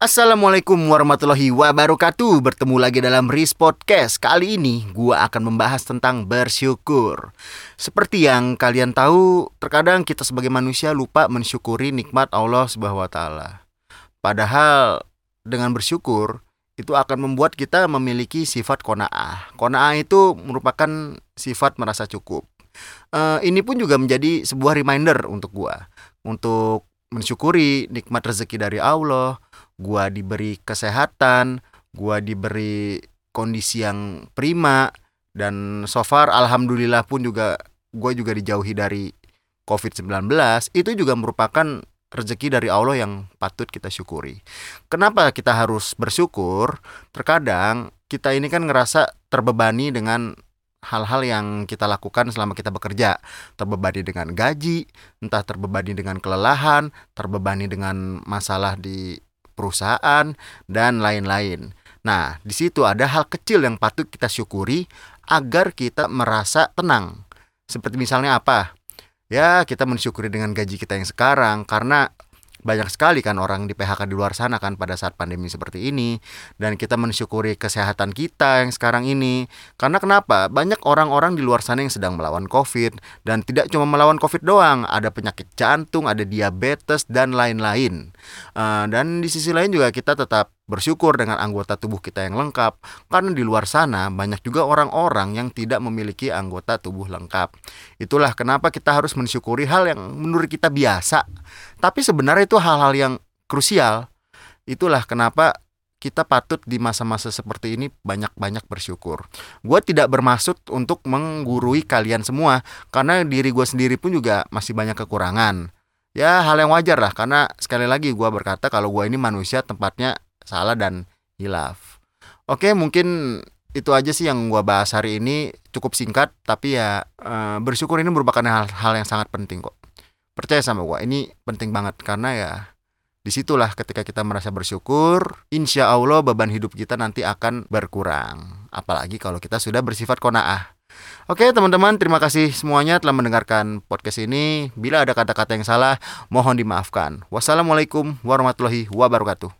Assalamualaikum warahmatullahi wabarakatuh. Bertemu lagi dalam Riz Podcast. Kali ini gua akan membahas tentang bersyukur. Seperti yang kalian tahu Terkadang kita sebagai manusia lupa mensyukuri nikmat Allah taala. Padahal dengan bersyukur itu akan membuat kita memiliki sifat kona'ah Kona'ah itu merupakan sifat merasa cukup. Uh, Ini pun juga menjadi sebuah reminder untuk gua. Untuk mensyukuri nikmat rezeki dari Allah gua diberi kesehatan, gua diberi kondisi yang prima dan so far alhamdulillah pun juga gue juga dijauhi dari COVID-19 itu juga merupakan rezeki dari Allah yang patut kita syukuri. Kenapa kita harus bersyukur? Terkadang kita ini kan ngerasa terbebani dengan hal-hal yang kita lakukan selama kita bekerja terbebani dengan gaji entah terbebani dengan kelelahan terbebani dengan masalah di perusahaan, dan lain-lain. Nah, di situ ada hal kecil yang patut kita syukuri agar kita merasa tenang. Seperti misalnya apa? Ya, kita mensyukuri dengan gaji kita yang sekarang karena banyak sekali kan orang di PHK di luar sana kan pada saat pandemi seperti ini. Dan kita mensyukuri kesehatan kita yang sekarang ini. Karena kenapa? Banyak orang-orang di luar sana yang sedang melawan COVID. Dan tidak cuma melawan COVID doang. Ada penyakit jantung ada diabetes dan lain-lain. Uh, dan di sisi lain juga kita tetap bersyukur dengan anggota tubuh kita yang lengkap karena di luar sana banyak juga orang-orang yang tidak memiliki anggota tubuh lengkap. Itulah kenapa kita harus mensyukuri hal yang menurut kita biasa, tapi sebenarnya itu hal-hal yang krusial. Itulah kenapa kita patut di masa-masa seperti ini banyak-banyak bersyukur. Gue tidak bermaksud untuk menggurui kalian semua, karena diri gue sendiri pun juga masih banyak kekurangan. Ya hal yang wajar lah, karena sekali lagi gue berkata kalau gue ini manusia tempatnya salah dan hilaf. Oke, mungkin itu aja sih yang gua bahas hari ini cukup singkat tapi ya e, bersyukur ini merupakan hal-hal yang sangat penting kok. Percaya sama gua, ini penting banget karena ya di situlah ketika kita merasa bersyukur, insya Allah beban hidup kita nanti akan berkurang. Apalagi kalau kita sudah bersifat kona'ah. Oke teman-teman, terima kasih semuanya telah mendengarkan podcast ini. Bila ada kata-kata yang salah, mohon dimaafkan. Wassalamualaikum warahmatullahi wabarakatuh.